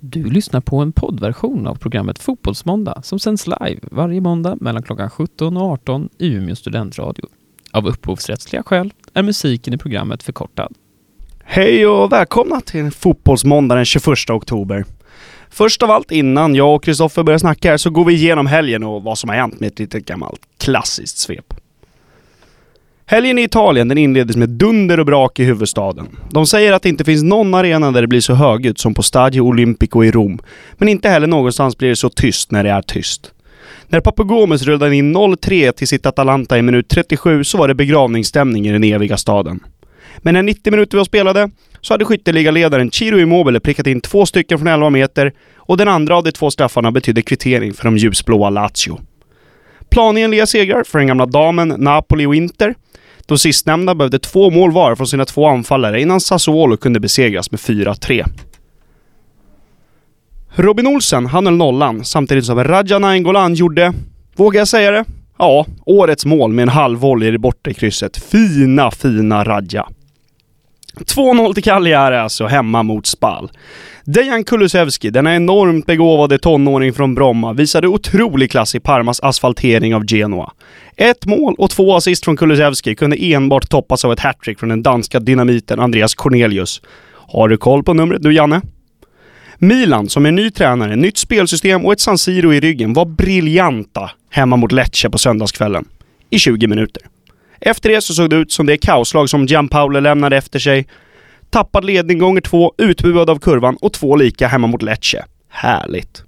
Du lyssnar på en poddversion av programmet Fotbollsmåndag som sänds live varje måndag mellan klockan 17 och 18 i Umeå studentradio. Av upphovsrättsliga skäl är musiken i programmet förkortad. Hej och välkomna till Fotbollsmåndag den 21 oktober. Först av allt innan jag och Kristoffer börjar snacka här så går vi igenom helgen och vad som har hänt med ett litet gammalt klassiskt svep. Helgen i Italien den inleddes med dunder och brak i huvudstaden. De säger att det inte finns någon arena där det blir så högljutt som på Stadio Olimpico i Rom. Men inte heller någonstans blir det så tyst när det är tyst. När Papagomes rullade in 0-3 till sitt Atalanta i minut 37 så var det begravningsstämning i den eviga staden. Men när 90 minuter var spelade så hade skytteligaledaren Ciro Immobile prickat in två stycken från 11 meter och den andra av de två straffarna betydde kvittering för de ljusblåa Lazio. Planenliga segrar för den gamla damen Napoli och Inter. De sistnämnda behövde två mål var från sina två anfallare innan Sassuolo kunde besegras med 4-3. Robin Olsen, han höll nollan samtidigt som Raja Nainggolan gjorde, vågar jag säga det? Ja, årets mål med en halv volley i borta i krysset. Fina, fina Raja. 2-0 till Cagliari alltså, hemma mot Spal. Dejan Kulusevski, denna enormt begåvade tonåring från Bromma, visade otrolig klass i Parmas asfaltering av Genoa. Ett mål och två assist från Kulusevski kunde enbart toppas av ett hattrick från den danska dynamiten Andreas Cornelius. Har du koll på numret nu Janne? Milan, som är ny tränare, nytt spelsystem och ett San Siro i ryggen, var briljanta hemma mot Lecce på söndagskvällen. I 20 minuter. Efter det så såg det ut som det kaoslag som Gianpaolo lämnade efter sig. Tappad ledning gånger två, utbuad av kurvan och två lika hemma mot Lecce. Härligt.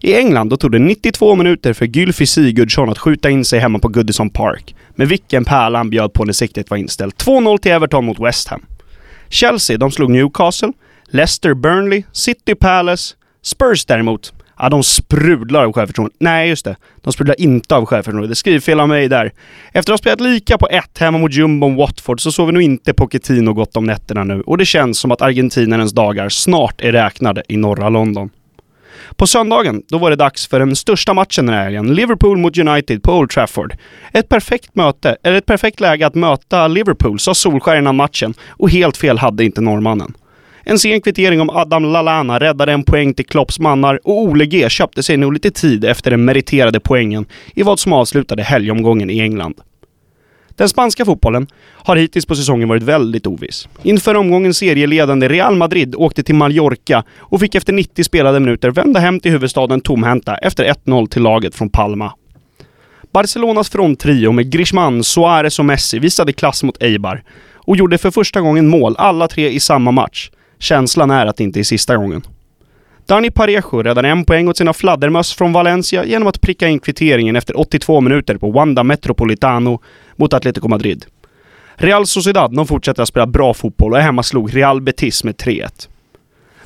I England då tog det 92 minuter för Gylfi Sigurdsson att skjuta in sig hemma på Goodison Park. Men vilken pärla han bjöd på när siktet var inställt. 2-0 till Everton mot West Ham. Chelsea, de slog Newcastle. Leicester Burnley, City Palace. Spurs däremot, ja de sprudlar av självförtroende. Nej, just det. De sprudlar inte av självförtroende. Det skrivfel av mig där. Efter att ha spelat lika på ett hemma mot Jumbon Watford så sover nog inte Pochettino gott om nätterna nu och det känns som att argentinarens dagar snart är räknade i norra London. På söndagen, då var det dags för den största matchen den här helgen. Liverpool mot United på Old Trafford. Ett perfekt möte, eller ett perfekt läge att möta Liverpool, sa Solskär innan matchen. Och helt fel hade inte norrmannen. En sen kvittering om Adam Lallana räddade en poäng till Klopps mannar och Ole G köpte sig nog lite tid efter den meriterade poängen i vad som avslutade helgomgången i England. Den spanska fotbollen har hittills på säsongen varit väldigt oviss. Inför omgången serieledande Real Madrid åkte till Mallorca och fick efter 90 spelade minuter vända hem till huvudstaden tomhänta efter 1-0 till laget från Palma. Barcelonas fronttrio med Griezmann, Suarez och Messi visade klass mot Eibar och gjorde för första gången mål, alla tre i samma match. Känslan är att det inte är sista gången. Dani Parejo räddade en poäng åt sina fladdermöss från Valencia genom att pricka in kvitteringen efter 82 minuter på Wanda Metropolitano mot Atletico Madrid. Real Sociedad de fortsätter att spela bra fotboll och hemma slog Real Betis med 3-1.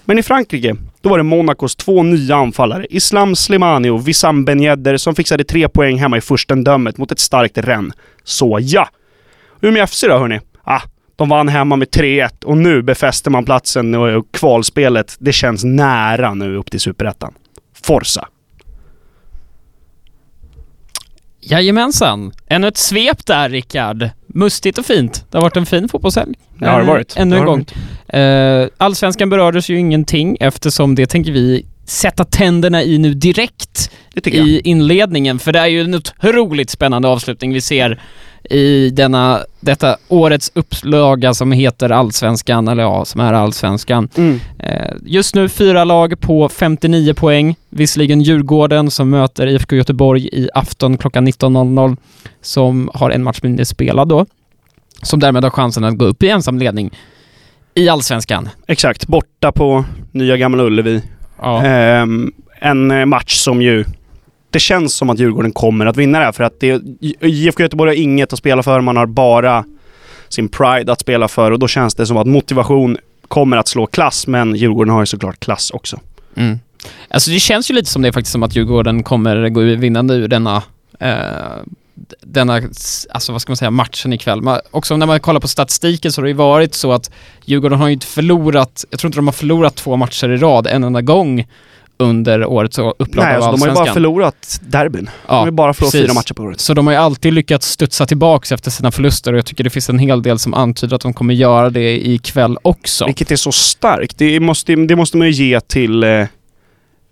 Men i Frankrike, då var det Monacos två nya anfallare, Islam Slimani och Wissam Ben Yedder, som fixade tre poäng hemma i furstendömet mot ett starkt Rennes. Så ja! Umeå FC då hörni? Ah, de vann hemma med 3-1 och nu befäster man platsen och kvalspelet, det känns nära nu upp till Superettan. Forza! Jajamensan! Ännu ett svep där Rickard. Mustigt och fint. Det har varit en fin fotbollshelg. Det har det varit. Ännu en gång. Eh, Allsvenskan berördes ju ingenting eftersom det tänker vi sätta tänderna i nu direkt i inledningen, för det är ju en otroligt spännande avslutning vi ser i denna, detta årets upplaga som heter Allsvenskan, eller ja, som är Allsvenskan. Mm. Eh, Just nu fyra lag på 59 poäng. Visserligen Djurgården som möter IFK Göteborg i afton klockan 19.00 som har en match mindre spelad då. Som därmed har chansen att gå upp i ensam ledning i Allsvenskan. Exakt, borta på Nya Gamla Ullevi. Ja. Ehm, en eh, match som ju... Det känns som att Djurgården kommer att vinna det här för att det, IFK Göteborg har inget att spela för, man har bara sin pride att spela för och då känns det som att motivation kommer att slå klass, men Djurgården har ju såklart klass också. Mm. Alltså det känns ju lite som det är faktiskt som att Djurgården kommer gå vinnande ur denna eh, denna, alltså vad ska man säga, matchen ikväll. Man, också när man kollar på statistiken så har det ju varit så att Djurgården har ju inte förlorat, jag tror inte de har förlorat två matcher i rad en enda gång under årets upplaga Nej, av alltså, de har ju bara förlorat derbyn. de Ja, har ju bara förlorat precis. fyra matcher på året. Så de har ju alltid lyckats studsa tillbaks efter sina förluster och jag tycker det finns en hel del som antyder att de kommer göra det ikväll också. Vilket är så starkt. Det måste, det måste man ju ge till, eh,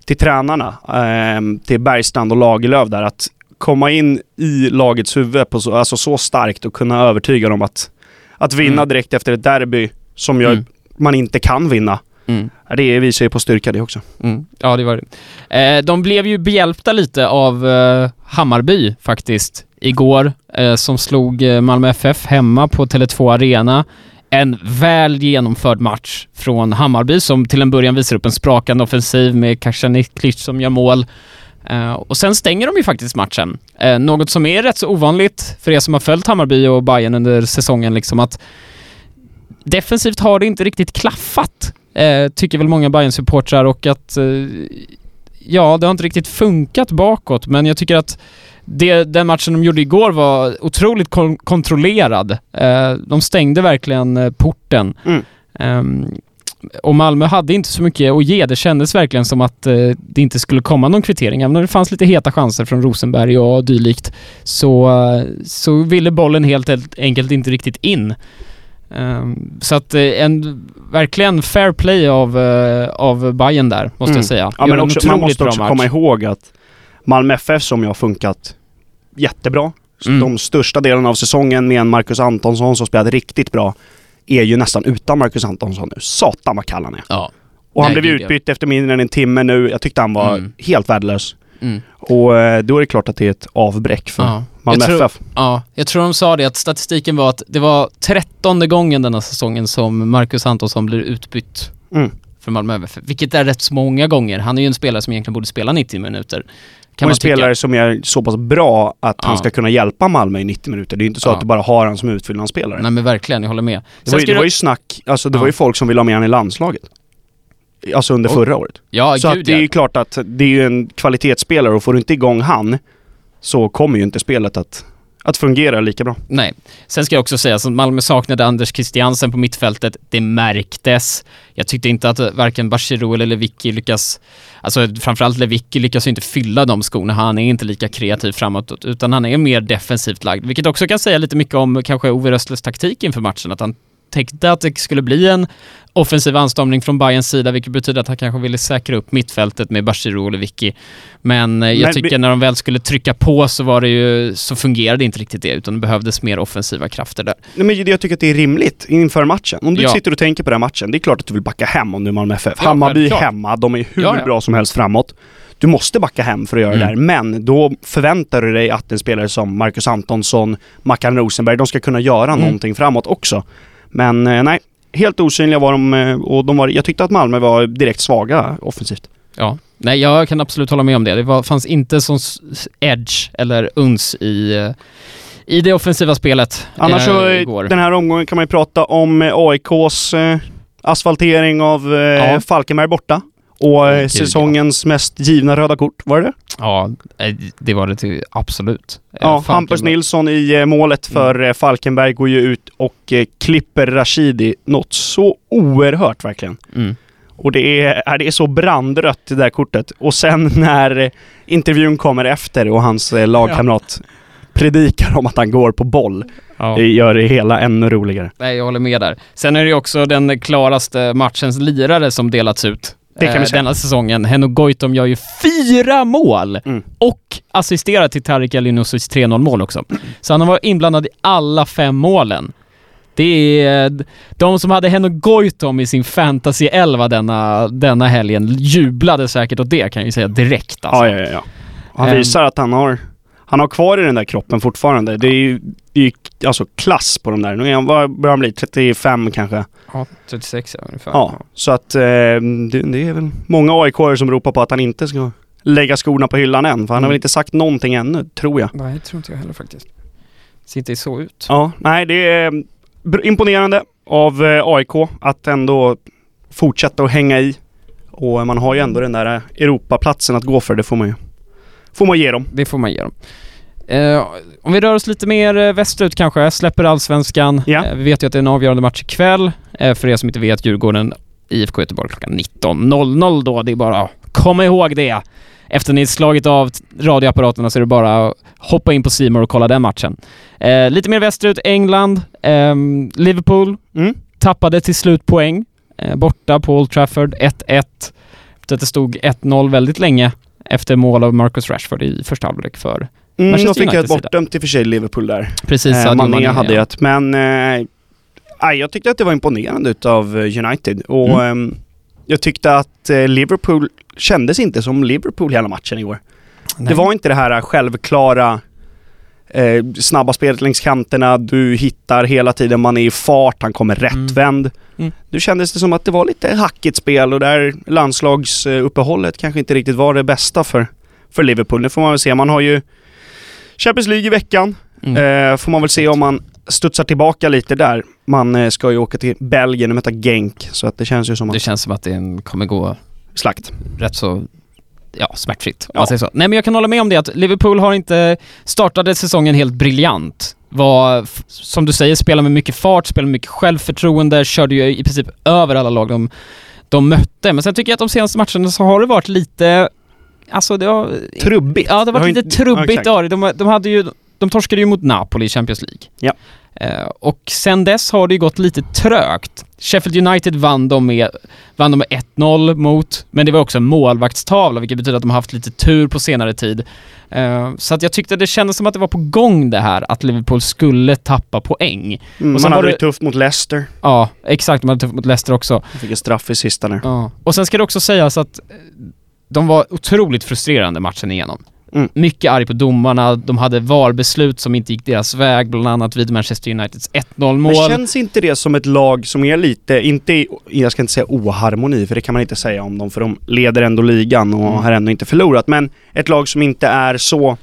till tränarna. Eh, till Bergstrand och Lagerlöf där. Att komma in i lagets huvud på så, alltså så starkt och kunna övertyga dem att, att vinna Mm. direkt efter ett derby som gör, Mm. man inte kan vinna. Mm. Det visar ju på styrka det också. Mm. Ja, det var det. Eh, de blev ju behjälpta lite av eh, Hammarby faktiskt igår, eh, som slog eh, Malmö FF hemma på Tele2 Arena. En väl genomförd match från Hammarby som till en början visar upp en sprakande offensiv med Kasaniklic som gör mål. Eh, och sen stänger de ju faktiskt matchen. Eh, något som är rätt så ovanligt för er som har följt Hammarby och Bayern under säsongen, liksom att defensivt har det inte riktigt klaffat, eh, tycker väl många bayern supportrar och att eh, ja, det har inte riktigt funkat bakåt, men jag tycker att det, den matchen de gjorde igår var otroligt kon- kontrollerad. Eh, de stängde verkligen eh, porten. Mm. Ehm, och Malmö hade inte så mycket att ge. Det kändes verkligen som att eh, det inte skulle komma någon kvittering. Även om det fanns lite heta chanser från Rosenberg och dylikt så, eh, så ville bollen helt enkelt inte riktigt in. Ehm, så att eh, en verkligen fair play av, uh, av Bayern där, måste Mm. jag säga. Ja, Gör men en också, man måste också match. komma ihåg att Malmö FF som ju har funkat jättebra. Mm. De största delen av säsongen med en Marcus Antonsson som spelat riktigt bra är ju nästan utan Marcus Antonsson nu. Satan vad kall han är. Ja. Och han Nej, blev utbytt efter mindre än en timme nu. Jag tyckte han var Mm. helt värdelös. Mm. Och eh, då är det klart att det är ett avbräck för Ja. Malmö Jag tror- FF. Ja, jag tror de sa det att statistiken var att det var trettonde gången denna säsongen som Marcus Antonsson blir utbytt Mm. för Malmö FF, vilket är rätt så många gånger. Han är ju en spelare som egentligen borde spela 90 minuter. Kan och en spelare som är så pass bra att Ja. han ska kunna hjälpa Malmö i 90 minuter. Det är inte så Ja. att du bara har han som utfyllnadsspelare. Nej men verkligen, jag håller med. Det var, ju, det var ju snack, alltså det Ja. var ju folk som ville ha med han i landslaget. Alltså under Oj. förra året. Ja, så gud att det är ju ja. klart att det är ju en kvalitetsspelare och får du inte igång han så kommer ju inte spelet att, att fungera lika bra. Nej. Sen ska jag också säga att Malmö saknade Anders Christiansen på mittfältet. Det märktes. Jag tyckte inte att varken Bachirou eller Lewicki lyckas, alltså framförallt Lewicki lyckas inte fylla de skorna. Han är inte lika kreativ framåt, utan han är mer defensivt lagd. Vilket också kan säga lite mycket om kanske Ove Röstlers taktik inför matchen. Att han tänkte att det skulle bli en offensiv anstormning från Bayerns sida, vilket betyder att han kanske ville säkra upp mittfältet med Bachirou och Lewicki. Men eh, jag Men tycker när de väl skulle trycka på så var det ju, så fungerade inte riktigt det, utan det behövdes mer offensiva krafter där. Nej, men jag tycker att det är rimligt inför matchen. Om du Ja. sitter och tänker på den matchen, det är klart att du vill backa hem om du är Malmö FF. Ja, Hammarby självklart. hemma, de är hur Ja, ja. bra som helst framåt. Du måste backa hem för att göra Mm. det där, men då förväntar du dig att en spelare som Marcus Antonsson, Mackan Rosenberg, de ska kunna göra Mm. någonting framåt också. Men eh, nej, helt osynliga var de eh, och de var, jag tyckte att Malmö var direkt svaga offensivt. Ja, nej jag kan absolut hålla med om det. Det var, fanns inte sån edge eller uns i, eh, i det offensiva spelet Annars så, igår. den här omgången kan man ju prata om AIKs asfaltering av Ja. Falkenberg borta. Och ja. säsongens mest givna röda kort, var det det? Ja, eh, det var det absolut. Eh, Ja, Hampus Nilsson i målet för eh, Falkenberg går ju ut och klipper Rashidi något så oerhört verkligen. Mm. Och det är, det är så brandrött det där kortet. Och sen när intervjun kommer efter och hans lagkamrat predikar om att han går på boll, Ja. det gör det hela ännu roligare. Nej, jag håller med där. Sen är det ju också den klaraste matchens lirare som delats ut. Det kan vi eh, säga. Denna säsongen. Henno Goitom gör ju fyra mål! Mm. Och assisterar till Tarik Elinoussis 3-0 mål också. Så han har varit inblandad i alla fem målen. Det är... De som hade Henno Goitom i sin fantasy 11 denna, denna helgen jublade säkert åt det kan jag ju säga direkt alltså. Ja, ja, ja. ja. Han Ehm. visar att han har, han har kvar i den där kroppen fortfarande. Det är ju, det är ju alltså klass på de där. Nu börjar han bli? 35 kanske? Ja, 36 ja, ungefär. Ja, så att eh, det, det är väl många aik som ropar på att han inte ska lägga skorna på hyllan än. För han har Mm. väl inte sagt någonting ännu, tror jag. Nej, det tror inte jag heller faktiskt. Ser inte så ut. Ja, nej det är br- imponerande av eh, AIK att ändå fortsätta att hänga i. Och man har ju ändå den där Europaplatsen att gå för, det får man ju får man ge dem. Det får man ge dem. Eh, om vi rör oss lite mer eh, västerut kanske, släpper allsvenskan. Ja. Eh, vi vet ju att det är en avgörande match ikväll. Eh, för er som inte vet, Djurgården IFK Göteborg klockan 19.00 då. Det är bara Kom ihåg det! Efter ni slagit av radioapparaterna så är det bara att hoppa in på Simor och kolla den matchen. Eh, lite mer västerut, England, ehm, Liverpool Mm. tappade till slut poäng eh, borta på Old Trafford, 1-1. Efter att det stod 1-0 väldigt länge efter mål av Marcus Rashford i första halvlek för Mm, Manchester de fick ett bortdömt i och för sig Liverpool där. precis Eh, Mané Mané, hade ja. ett, men eh, jag tyckte att det var imponerande utav eh, United. Och Mm. ehm, jag tyckte att eh, Liverpool kändes inte som Liverpool hela matchen igår. Nej. Det var inte det här självklara eh, snabba spelet längs kanterna, du hittar hela tiden, man är i fart, han kommer rättvänd. Mm. Nu kändes det som att det var lite hackigt spel och där landslagsuppehållet kanske inte riktigt var det bästa för, för Liverpool. Det får man väl se. Man har ju Champions League i veckan. Mm. Eh, får man väl se om man studsar tillbaka lite där. Man eh, ska ju åka till Belgien och möta Genk, så att det känns ju som att... Det känns som att det kommer gå Slakt. rätt så ja, smärtfritt. Ja. Säger så. Nej men jag kan hålla med om det att Liverpool har inte startade säsongen helt briljant. Var, som du säger, spelade med mycket fart, spelade med mycket självförtroende, körde ju i princip över alla lag de, de mötte. Men sen tycker jag att de senaste matcherna så har det varit lite, alltså det har... Trubbigt. Ja, det har varit har lite inte- trubbigt ja, det. De, de hade ju, de torskade ju mot Napoli i Champions League. Ja. Eh, och sen dess har det ju gått lite trögt. Sheffield United vann de med, vann de med 1-0 mot, men det var också en målvaktstavla, vilket betyder att de har haft lite tur på senare tid. Eh, så att jag tyckte det kändes som att det var på gång det här, att Liverpool skulle tappa poäng. Mm, Och man sen hade var det tufft mot Leicester. Ja, exakt. De hade tufft mot Leicester också. De fick en straff i sista där. Ja. Och sen ska det också sägas att de var otroligt frustrerande matchen igenom. Mm. Mycket arg på domarna, de hade VAR-beslut som inte gick deras väg, bland annat vid Manchester Uniteds 1-0 mål. Men känns inte det som ett lag som är lite, inte i, jag ska inte säga oharmoni, för det kan man inte säga om dem, för de leder ändå ligan och Mm. har ändå inte förlorat, men ett lag som inte är så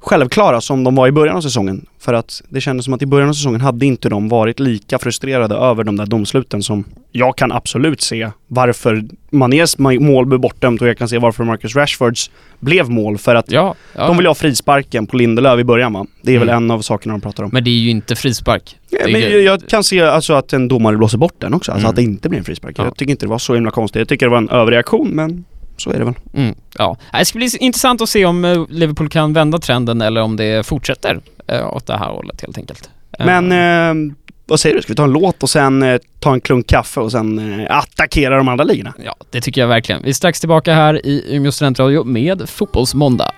självklara som de var i början av säsongen. För att det kändes som att i början av säsongen hade inte de varit lika frustrerade över de där domsluten som jag kan absolut se varför Manés mål blev bortdömt och jag kan se varför Marcus Rashfords blev mål för att Ja, ja. de vill ha frisparken på Lindelöf i början va? Det är väl Mm. en av sakerna de pratar om. Men det är ju inte frispark. Ja, men ju- jag, kan se alltså att en domare blåser bort den också, alltså Mm. att det inte blir en frispark. Ja. Jag tycker inte det var så himla konstigt. Jag tycker det var en överreaktion, men så är det väl. Mm, ja. Det ska bli intressant att se om eh, Liverpool kan vända trenden eller om det fortsätter eh, åt det här hållet helt enkelt. Eh, Men eh, vad säger du, ska vi ta en låt och sen eh, ta en klunk kaffe och sen eh, attackera de andra ligorna? Ja, det tycker jag verkligen. Vi är strax tillbaka här i Umeå studentradio med Fotbollsmåndag.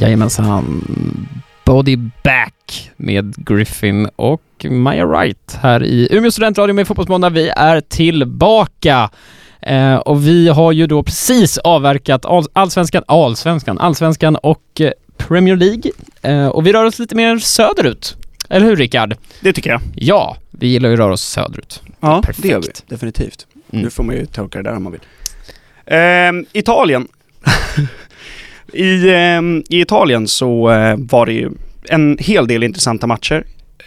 Jajamensan. Body Back med Griffin och Maya Wright här i Umeå studentradio med Fotbollsmåndag. Vi är tillbaka! Eh, och vi har ju då precis avverkat all, allsvenskan, allsvenskan, allsvenskan och eh, Premier League. Eh, och vi rör oss lite mer söderut. Eller hur Rickard? Det tycker jag. Ja, vi gillar ju att röra oss söderut. Ja, Perfekt. det gör vi. Definitivt. Mm. Nu får man ju tolka det där om man vill. Ehm, Italien. I, ehm, I Italien så eh, var det ju en hel del intressanta matcher.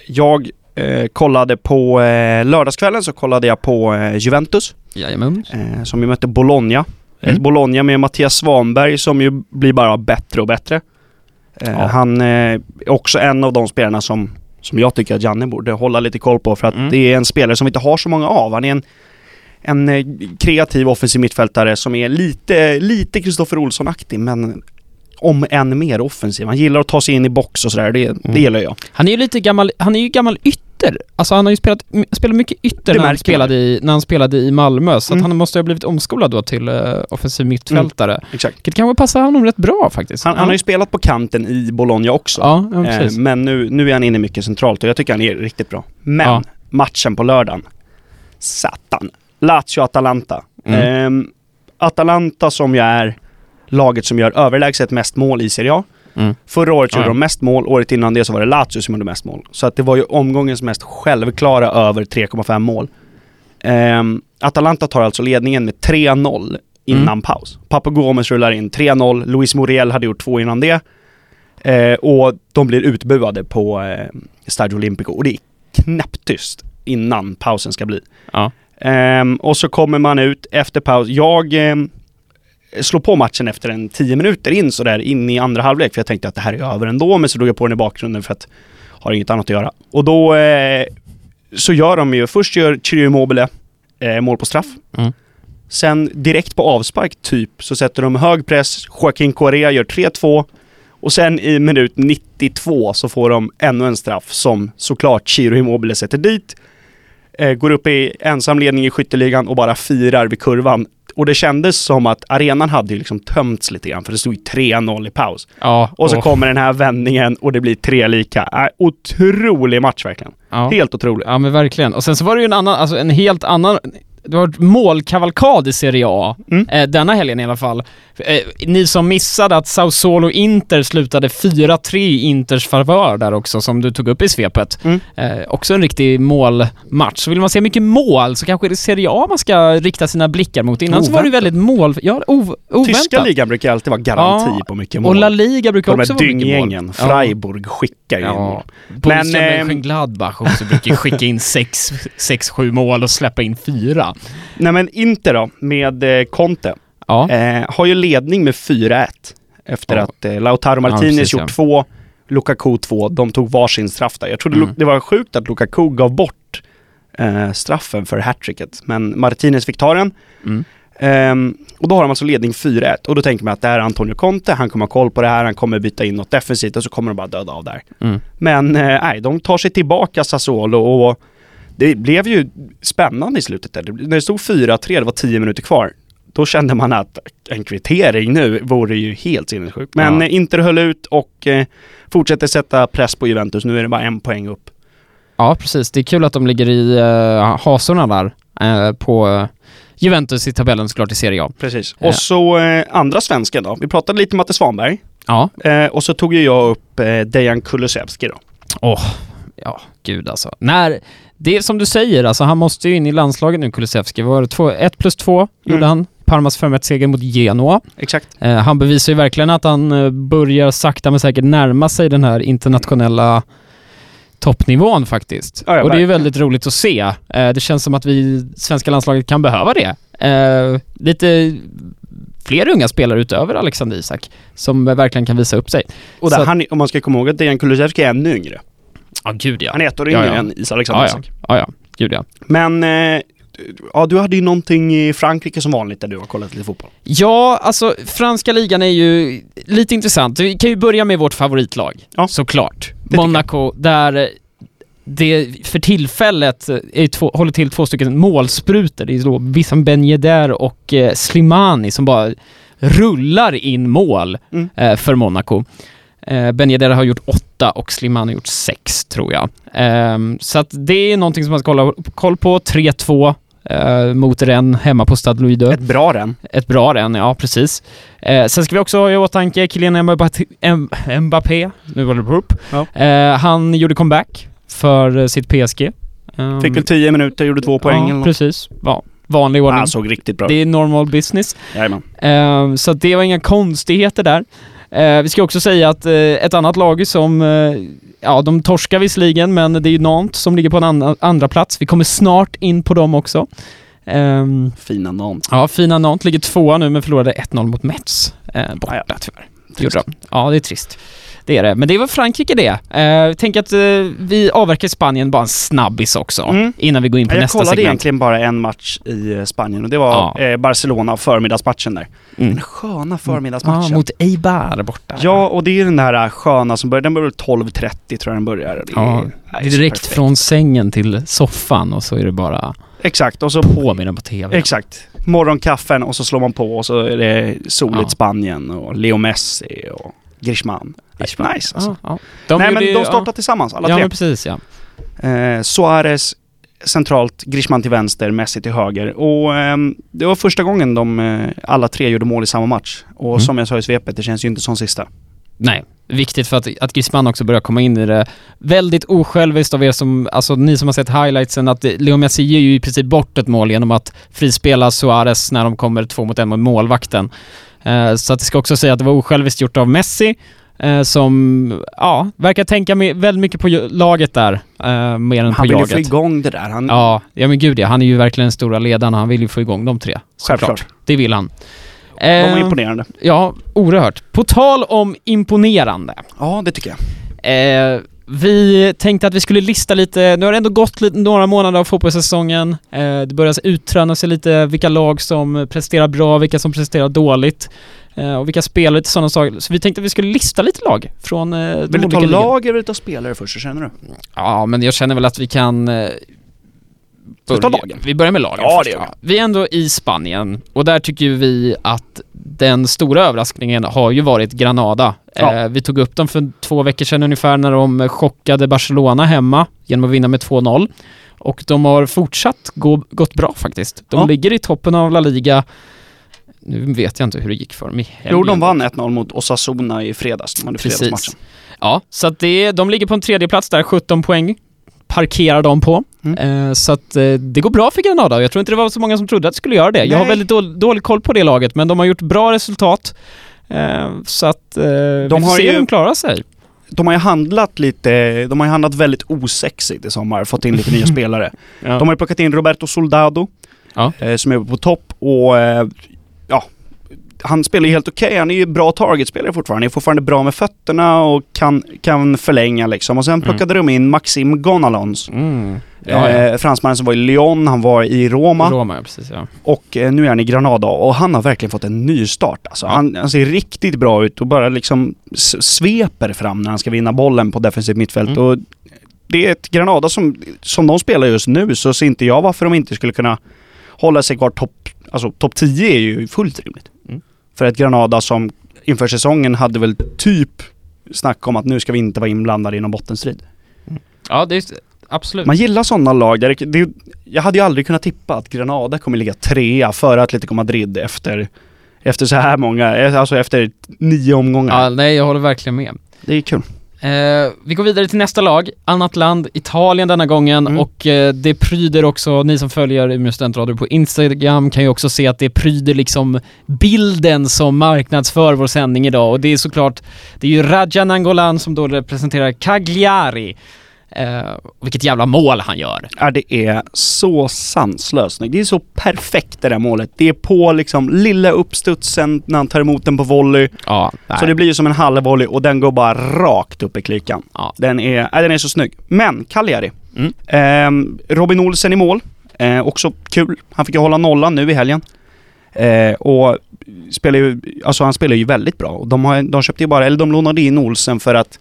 Jag eh, kollade på eh, lördagskvällen så kollade jag på eh, Juventus Jajamän. eh, som ju mötte Bologna. Mm. Bologna med Mattias Svanberg som ju blir bara bättre och bättre. Eh, Ja. Han eh, är också en av de spelarna som, som jag tycker att Janne borde hålla lite koll på för att Mm. det är en spelare som vi inte har så många av. Han är en, en eh, kreativ offensiv mittfältare som är lite, lite Kristoffer Olsson-aktig men om än mer offensiv. Han gillar att ta sig in i box och sådär. Det, Mm. det gillar jag. Han är ju lite gammal, han är ju gammal ytter. Alltså han har ju spelat, spelat mycket ytter när han, spelade i, när han spelade i Malmö, så Mm. han måste ha blivit omskolad då till uh, offensiv mittfältare. Exakt. Vilket kanske passar honom rätt bra faktiskt. Han, han har ju spelat på kanten i Bologna också. Ja, ja Eh, men nu, nu är han inne mycket centralt och jag tycker han är riktigt bra. Men Ja. matchen på lördagen. Satan. Lazio-Atalanta. Mm. Ehm, Atalanta som ju är laget som gör överlägset mest mål i Serie A. Mm. Förra året gjorde ja. de mest mål, året innan det så var det Lazio som gjorde mest mål. Så att det var ju omgångens mest självklara över 3,5 mål. Ehm, Atalanta tar alltså ledningen med 3-0 innan Mm. paus. Papu Gomez rullar in 3-0, Luis Muriel hade gjort två innan det. Eh, och de blir utbuade på eh, Stadio Olimpico och det är knäpptyst innan pausen ska bli. Ja. Ehm, och så kommer man ut efter paus. Jag, ehm, slå på matchen efter en 10 minuter in sådär in i andra halvlek för jag tänkte att det här är över ändå men så drog jag på den i bakgrunden för att har inget annat att göra. Och då eh, så gör de ju, först gör Chirio Immobile eh, mål på straff. Mm. Sen direkt på avspark typ så sätter de hög press, Joaquin Correa gör 3-2 och sen i minut 92 så får de ännu en straff som såklart Chiro Immobile sätter dit. Eh, går upp i ensam ledning i skytteligan och bara firar vid kurvan. Och det kändes som att arenan hade ju liksom tömts lite grann för det stod ju 3-0 i paus. Ja, Och så åh, kommer den här vändningen och det blir tre lika. Äh, otrolig match verkligen. ja. Helt otrolig. Ja men verkligen. Och sen så var det ju en annan, alltså en helt annan det var ett målkavalkad i Serie A, Mm. eh, denna helgen i alla fall. Eh, ni som missade att Sao Solo Inter slutade 4-3 i Inters favör där också, som du tog upp i svepet. Mm. Eh, också en riktig målmatch. Så vill man se mycket mål så kanske det är Serie A man ska rikta sina blickar mot. Innan så var det Oväntat. väldigt mål... Ja, ov, oväntat. Tyska ligan brukar alltid vara garanti Ja, på mycket mål. Och La Liga brukar de också här vara mycket mål. dynggängen. Freiburg skickar ju in mål. Ja. Borussia Men, ehm, Mönchengladbach också brukar skicka in 6-7 mål och släppa in 4. Nej men Inter då, med eh, Conte, Ja. eh, har ju ledning med 4-1. Efter Ja. att eh, Lautaro Martinez precis, gjort två, Lukaku två. De tog varsin straff där. Jag trodde Mm. Det var sjukt att Lukaku gav bort eh, straffen för hattricket. Men Martinez fick ta den. Mm. Ehm, och då har de alltså ledning 4-1 och då tänker man att det här är Antonio Conte, han kommer ha koll på det här, han kommer byta in något defensivt och så kommer de bara döda av där. Mm. Men eh, nej, de tar sig tillbaka Sassuolo och det blev ju spännande i slutet där. När det stod 4-3, det var 10 minuter kvar. Då kände man att en kvittering nu vore ju helt sinnessjukt. Men Ja. Inter höll ut och eh, fortsätter sätta press på Juventus. Nu är det bara en poäng upp. Ja, precis. Det är kul att de ligger i uh, hasorna där eh, på eh, Juventus i tabellen såklart i Serie A. Precis. Och så andra svensken då. Vi pratade lite om Matte Svanberg. Ja. Och så tog ju jag upp Dejan Kulusevski då. Åh, ja, gud alltså. När, det är som du säger, alltså han måste ju in i landslaget nu, Kulusevski. Var det två, ett plus två gjorde Mm. han. Parmas 5-1-seger mot Genoa. Exakt. Eh, han bevisar ju verkligen att han eh, börjar sakta men säkert närma sig den här internationella toppnivån faktiskt. Ja, ja, och det är ju väldigt roligt att se. Eh, det känns som att vi, svenska landslaget, kan behöva det. Eh, lite fler unga spelare utöver Alexander Isak som verkligen kan visa upp sig. Och där, han, om man ska komma ihåg att Dejan Kulusevski är ännu yngre. Ja, gud ja. Han är ett år Ja, yngre ja. än Isak Alexander Ja, ja. Ja, ja. Gud ja. Men, eh, ja du hade ju någonting i Frankrike som vanligt där du har kollat lite fotboll. Ja, alltså franska ligan är ju lite intressant. Vi kan ju börja med vårt favoritlag, Ja. såklart. tycker Monaco, där eh, det för tillfället eh, är två, håller till två stycken målsprutor. Det är då Wissam Ben Yedder och eh, Slimani som bara rullar in mål Mm. eh, för Monaco. Eh, ben Yedder har gjort åtta och Slimani har gjort sex, tror jag. Ehm, så att det är någonting som man ska hålla koll på. 3-2 eh, mot Rennes hemma på Stade Louis. Ett bra den. Ett bra den, ja precis. Eh, sen ska vi också ha i åtanke Kylian Mbappé, Mbappé nu var det upp. Ja. Eh, han gjorde comeback för eh, sitt PSG. Um, Fick väl 10 minuter, gjorde två poäng eller Ja, något. precis. Ja, vanlig ordning. Han såg riktigt bra det är normal business. Jajamän. Eh, så det var inga konstigheter där. Eh, vi ska också säga att eh, ett annat lag som, eh, ja de torskar visserligen, men det är ju Nantes som ligger på en andra, andra plats. Vi kommer snart in på dem också. Ehm, Fina namn. Ja, fina Nantes ligger tvåa nu men förlorade 1-0 mot Metz. Eh, borta tyvärr. Gjorde de. Ja, det är trist. Det är det. Men det var Frankrike det. Eh, tänk att eh, vi avverkar Spanien bara en snabbis också. Mm. Innan vi går in på Jag nästa kollade segment. egentligen bara en match i eh, Spanien och det var Ja. eh, Barcelona, förmiddagsmatchen där. Mm. Den sköna förmiddagsmatchen. Ja, mot Eibar borta. Ja, och det är den där sköna som börjar, den börjar väl 12.30 tror jag den börjar. Det är, Ja, är direkt perfekt. från sängen till soffan och så är det bara Exakt, och så på med den på TV. Exakt. Morgonkaffen och så slår man på och så är det soligt Ja. Spanien och Leo Messi och Det är nice alltså. Ja, ja. De Nej men ju- de startar tillsammans, alla ja. ja, tre. men precis ja. Eh, Suarez centralt, Griezmann till vänster, Messi till höger. Och ehm, det var första gången de eh, alla tre gjorde mål i samma match. Och Mm. som jag sa i svepet, det känns ju inte som sista. Nej, viktigt för att, att Griezmann också börjar komma in i det. Väldigt osjälviskt av er som, alltså ni som har sett highlightsen, att Leo Messi ger ju i princip bort ett mål genom att frispela Suarez när de kommer två mot en mot målvakten. Eh, så att det ska också säga att det var osjälviskt gjort av Messi, eh, som, ja, verkar tänka väldigt mycket på laget där, eh, mer än Han på vill ju jaget. få igång det där. Han, Ja, ja men gud ja, han är ju verkligen den stora ledaren, han vill ju få igång de tre. såklart. Självklart. Det vill han. De var Eh, imponerande. Ja, oerhört. På tal om imponerande. Ja, det tycker jag. Eh, vi tänkte att vi skulle lista lite, nu har det ändå gått lite, några månader av fotbollssäsongen. Eh, det börjar utröna sig lite vilka lag som presterar bra, vilka som presterar dåligt. Eh, och vilka spelare till sådana saker. Så vi tänkte att vi skulle lista lite lag från eh, Vill du ta lag eller vill du ta spelare först, så känner du? Ja, men jag känner väl att vi kan... Ska vi börja- lagen? Vi börjar med lagen Ja, först. det gör vi. Är ändå i Spanien och där tycker vi att den stora överraskningen har ju varit Granada. Ja. Eh, vi tog upp dem för två veckor sedan ungefär när de chockade Barcelona hemma genom att vinna med 2-0. Och de har fortsatt gå, gått bra faktiskt. De Ja. ligger i toppen av La Liga. Nu vet jag inte hur det gick för dem i helgen. Jo, de vann 1-0 mot Osasuna i fredags. De hade fredagsmatchen. Precis. Ja, så att det, de ligger på en tredje plats där, 17 poäng parkerar de på. Mm. Eh, så att eh, det går bra för Granada. Jag tror inte det var så många som trodde att det skulle göra det. Jag har Nej. väldigt dålig, dålig koll på det laget, men de har gjort bra resultat. Eh, så att eh, vi får har se ju- hur de klarar sig. De har ju handlat lite, de har ju handlat väldigt osexigt i sommar, fått in lite nya spelare. Ja. De har ju plockat in Roberto Soldado, Ja. som är på topp och han spelar ju helt okej. Han är ju bra targetspelare fortfarande. Han är fortfarande bra med fötterna och kan, kan förlänga liksom. Och sen plockade de in Maxim Gonalons. Mm. Ja, ja. Eh, fransmannen som var i Lyon, han var i Roma Roma, precis ja. och eh, nu är han i Granada och han har verkligen fått en ny start. Alltså, han, han ser riktigt bra ut och bara liksom sveper fram när han ska vinna bollen på defensivt mittfält. Mm. Och det är ett Granada som, som de spelar just nu så ser inte jag varför de inte skulle kunna hålla sig kvar topp alltså, top 10 är ju fullt rimligt. Mm. För ett Granada som inför säsongen hade väl typ snack om att nu ska vi inte vara inblandade i någon bottenstrid. Ja, det är absolut. Man gillar sådana lag där det, det, Jag hade ju aldrig kunnat tippa att Granada kommer ligga trea före Atletico Madrid efter efter så här många, eh, alltså efter nio omgångar. Ja, nej, jag håller verkligen med. Det är kul. Eh, vi går vidare till nästa lag, annat land, Italien denna gången Mm. och eh, det pryder också, ni som följer Umeå studentradio på Instagram kan ju också se att det pryder liksom bilden som marknadsför vår sändning idag och det är såklart, det är ju Raja Nangolan som då representerar Cagliari. Eh, vilket jävla mål han gör. Ja, det är så sanslöst. Det är så perfekt det där målet. Det är på liksom lilla uppstudsen när han tar emot den på volley. Ja, Så det blir ju som en halvvolley och den går bara rakt upp i klykan. Ja. Den är, ja, den är så snygg. Men, Cagliari. Mm. Ehm, Robin Olsen i mål. Eh, också kul. Han fick ju hålla nollan nu i helgen. Eh, och spelar ju, alltså han spelar ju väldigt bra. Och de, har, de köpte ju bara, eller de lånade in Olsen för att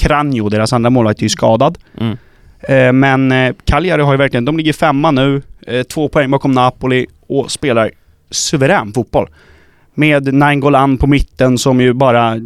Kranjo, deras andra målvakt, är ju skadad. Mm. Eh, men eh, Cagliari har ju verkligen, de ligger femma nu, eh, två poäng bakom Napoli och spelar suverän fotboll. Med Nainggolan på mitten som ju bara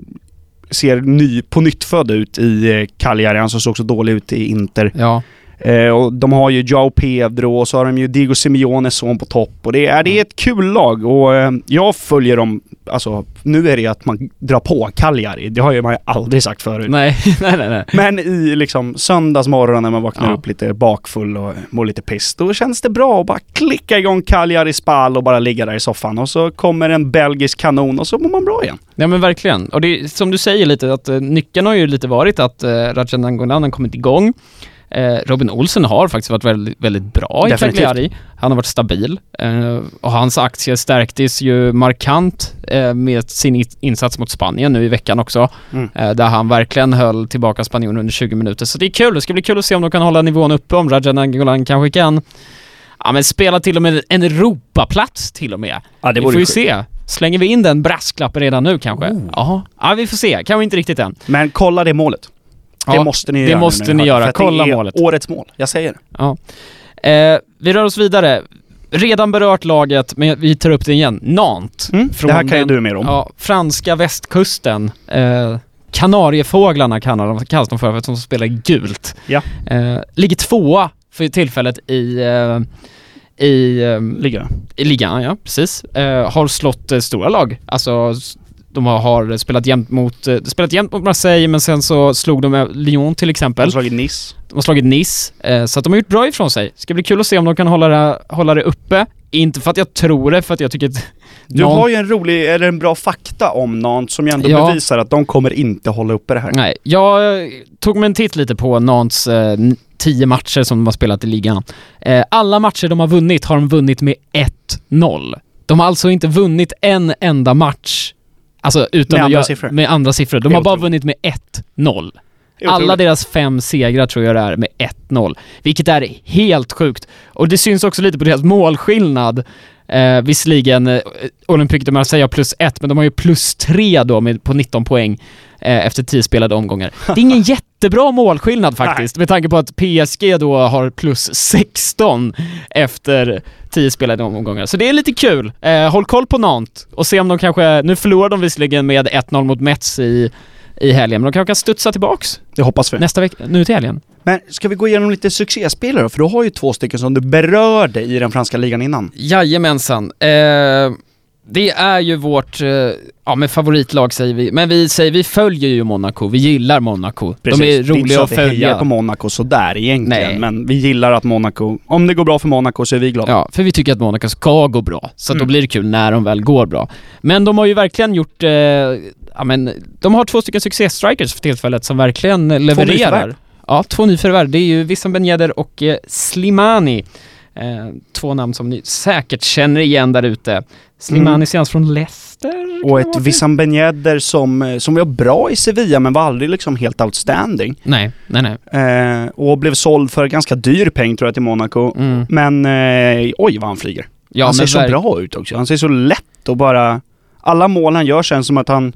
ser ny, på nytt ut i eh, Cagliari. Han som såg så dålig ut i Inter. Ja. Eh, och de har ju Joao Pedro och så har de ju Diego Simeones son på topp. Och det är, det är ett kul lag och eh, jag följer dem, alltså nu är det ju att man drar på Cagliari. Det har ju man ju aldrig sagt förut. Nej, nej, nej, nej. Men i liksom söndagsmorgon när man vaknar Ja. upp lite bakfull och mår lite piss, då känns det bra att bara klicka igång Cagliari spall och bara ligga där i soffan och så kommer en belgisk kanon och så mår man bra igen. Ja men verkligen. Och det är som du säger lite att eh, nyckeln har ju lite varit att eh, Rajan Nangolan har kommit igång. Eh, Robin Olsen har faktiskt varit väldigt, väldigt bra i. Cagliari. Han har varit stabil. Eh, och hans aktier stärktes ju markant eh, med sin insats mot Spanien nu i veckan också. Mm. Där han verkligen höll tillbaka spanjoren under 20 minuter. Så det är kul. Det ska bli kul att se om de kan hålla nivån uppe. Om Rajan Nangolan kanske kan Ja men spela till och med en Europaplats till och med. Ja, vi får ju se. Slänger vi in den brasklappen redan nu kanske? Oh. Ja. ja, vi får se. Kanske inte riktigt än. Men kolla det målet. Ja, det måste ni det göra. måste nu ni göra. Kolla det är målet. årets mål. Jag säger det. Ja. Eh, vi rör oss vidare. Redan berört laget, men vi tar upp det igen. Nantes. Mm, det här kan ju du mer om. Ja, franska västkusten. Eh, Kanariefåglarna kallas de för, för att de spelar gult. Ja. Eh, ligger tvåa för tillfället i, eh, i, eh, Ligger i ligan, ja precis. Eh, har slått eh, stora lag. Alltså, de har, spelat jämnt mot, eh, spelat jämnt mot Marseille men sen så slog de Lyon till De exempel. har slagit Nice. De har slagit Nice, eh, så att de har gjort bra ifrån sig. Ska bli kul att se om de kan hålla det, hålla det uppe. Inte för att jag tror det, för att jag tycker att... Du Nantes- har ju en rolig, eller en bra fakta om Nantes som ju ändå Ja. bevisar att de kommer inte hålla uppe det här. Nej, jag eh, tog mig en titt lite på Nantes eh, tio matcher som de har spelat i ligan. Eh, alla matcher de har vunnit har de vunnit med 1-0. De har alltså inte vunnit en enda match, alltså utan Med att andra göra- siffror. med andra siffror. De är har bara otroligt. vunnit med 1-0. Alla deras fem segrar tror jag det är med 1-0, vilket är helt sjukt. Och det syns också lite på deras målskillnad. Eh, visserligen eh, Olympique de Marseille har plus ett, men de har ju plus tre då med, på 19 poäng eh, efter 10 spelade omgångar. Det är ingen jättebra målskillnad faktiskt, med tanke på att PSG då har plus 16 efter 10 spelade omgångar. Så det är lite kul. Eh, håll koll på Nantes och se om de kanske, nu förlorar de visserligen med 1-0 mot Metz i, i helgen, men de kanske kan studsa tillbaks Det hoppas vi. nästa vecka, nu till helgen. Men ska vi gå igenom lite succéspelare? För du har ju två stycken som du berörde i den franska ligan innan. Jajamensan. Eh, det är ju vårt, eh, ja men favoritlag säger vi, men vi säger, vi följer ju Monaco, vi gillar Monaco. De är Det är inte roliga så att att vi följa. på Monaco sådär egentligen, Nej. men vi gillar att Monaco, om det går bra för Monaco så är vi glada. Ja, för vi tycker att Monaco ska gå bra, så att då Mm. blir det kul när de väl går bra. Men de har ju verkligen gjort, eh, ja men, de har två stycken succéstrikers för tillfället som verkligen levererar. nyförvärv. Ja, två nyförvärv. Det är ju Wissam Ben Yedder och eh, Slimani. Eh, två namn som ni säkert känner igen där ute. Slimani Mm. senast från Leicester. Och ett? Wissam Ben Yedder som, eh, som var bra i Sevilla men var aldrig liksom helt outstanding. Nej, nej, nej. Eh, och blev såld för ganska dyr peng tror jag till Monaco. Mm. Men eh, oj vad han flyger. Ja, han ser så bra ut också. Han ser så lätt och bara... Alla mål han gör känns som att han...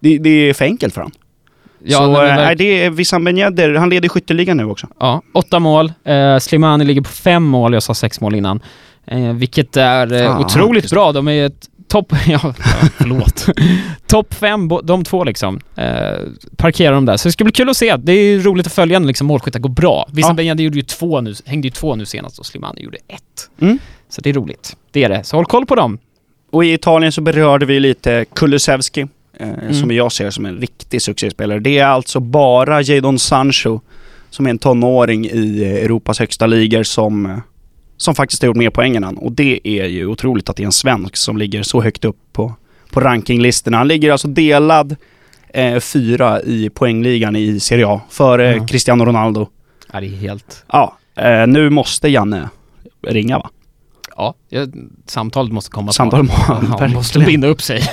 Det, det är för enkelt för honom. Ja, så nej, eh, verk- det är Wissam Ben Yedder, han leder skytteligan nu också. ja, åtta mål. Eh, Slimani ligger på fem mål, jag sa sex mål innan. Eh, vilket är eh, Fan, otroligt just bra. De är ett topp... Ja, ja, förlåt. topp fem, de två liksom. Eh, parkerar de där. Så det ska bli kul att se. Det är roligt att följa när liksom målskyttar går bra. Vissa Ja. Ben Yedder gjorde ju två nu, hängde ju två nu senast och Slimani gjorde ett. Mm. Så det är roligt. Det är det. Så håll koll på dem. Och i Italien så berörde vi lite Kulusevski, Mm. som jag ser som en riktig succéspelare. Det är alltså bara Jadon Sancho, som är en tonåring i eh, Europas högsta ligor, som, eh, som faktiskt har gjort mer poäng än han. Och det är ju otroligt att det är en svensk som ligger så högt upp på, på rankinglistorna. Han ligger alltså delad eh, fyra i poängligan i Serie A, före Ja. Cristiano Ronaldo. Ja, det är helt... Ja, eh, nu måste Janne ringa va? Ja, samtalet måste komma Samtal snart. må- Ja, måste binda upp sig.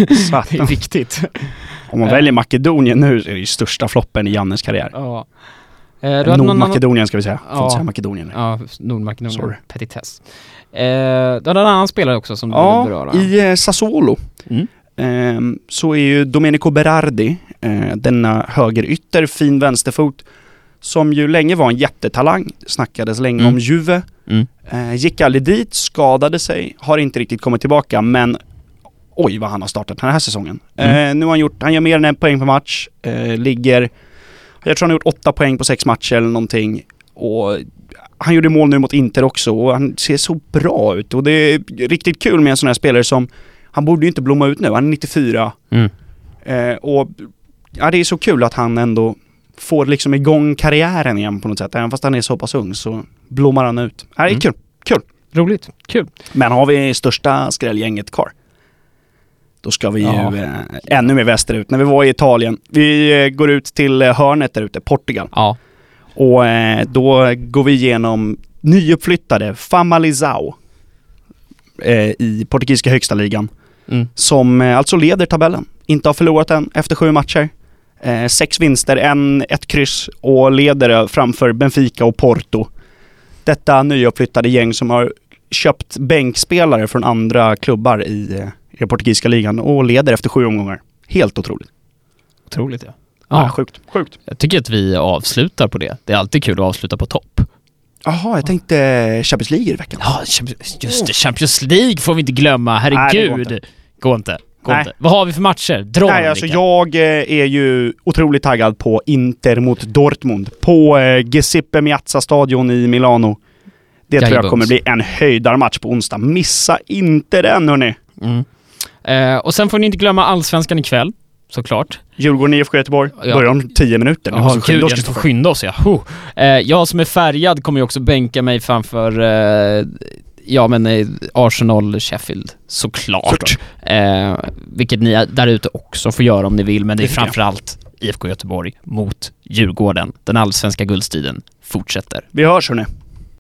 Det är viktigt. Om man Eh. väljer Makedonien nu så är det ju största floppen i Jannes karriär. Ja. Eh, du annan... Nordmakedonien ska vi säga. Får Ja. inte säga Makedonien. Ja, Nordmakedonien. Sorry. Petitess. Eh, du hade en annan spelare också som du Ja, beröra. i eh, Sassuolo Mm. ehm, så är ju Domenico Berardi, eh, denna högerytter, fin vänsterfot, som ju länge var en jättetalang. Snackades länge Mm. om Juve. Mm. Eh, gick aldrig dit, skadade sig, har inte riktigt kommit tillbaka men oj vad han har startat den här säsongen. Mm. Eh, nu har han gjort, han gör mer än en poäng per match, eh, ligger, jag tror han har gjort åtta poäng på sex matcher eller någonting. Och han gjorde mål nu mot Inter också och han ser så bra ut och det är riktigt kul med en sån här spelare som, han borde ju inte blomma ut nu, han är 94 Mm. eh, och ja det är så kul att han ändå får liksom igång karriären igen på något sätt. Även fast han är så pass ung så blommar han ut. Det är Mm. kul. Roligt. Kul. Men har vi största skrälgänget kvar? Då ska vi Ja. ju eh, ännu mer västerut. När vi var i Italien, vi eh, går ut till eh, hörnet där ute, Portugal. Ja. Och eh, då går vi igenom nyuppflyttade Famalizao eh, i portugisiska högsta ligan. Mm. Som eh, alltså leder tabellen. Inte har förlorat än efter sju matcher. Eh, sex vinster, en, ett kryss och leder framför Benfica och Porto. Detta nyuppflyttade gäng som har köpt bänkspelare från andra klubbar i, eh, i den portugisiska ligan och leder efter sju omgångar. Helt otroligt. Otroligt ja. Ja. Sjukt. Sjukt. jag tycker att vi avslutar på det. Det är alltid kul att avsluta på topp. Jaha, jag tänkte eh, Champions League i veckan. Ja, just det. Champions League får vi inte glömma. Nej, det Herregud. går går inte. Nej. inte. Vad har vi för matcher? Dra Nej, alltså jag eh, är ju otroligt taggad på Inter mot Dortmund på eh, Giuseppe Meazza-stadion i Milano. Det tror jag kommer bli en höjdarmatch på onsdag. Missa inte den hörni! Mm. Eh, och sen får ni inte glömma Allsvenskan ikväll, såklart. Djurgården IFK Göteborg Ja. börjar om 10 minuter. Ni Ja, måste skynda gud, oss, Kristoffer. skynda oss ja. Huh. Eh, jag som är färgad kommer ju också bänka mig framför, eh, ja men eh, Arsenal, Sheffield, såklart. Såklart. Eh, vilket ni där ute också får göra om ni vill, men det är framförallt IFK Göteborg mot Djurgården. Den allsvenska guldstriden fortsätter. Vi hörs hörni.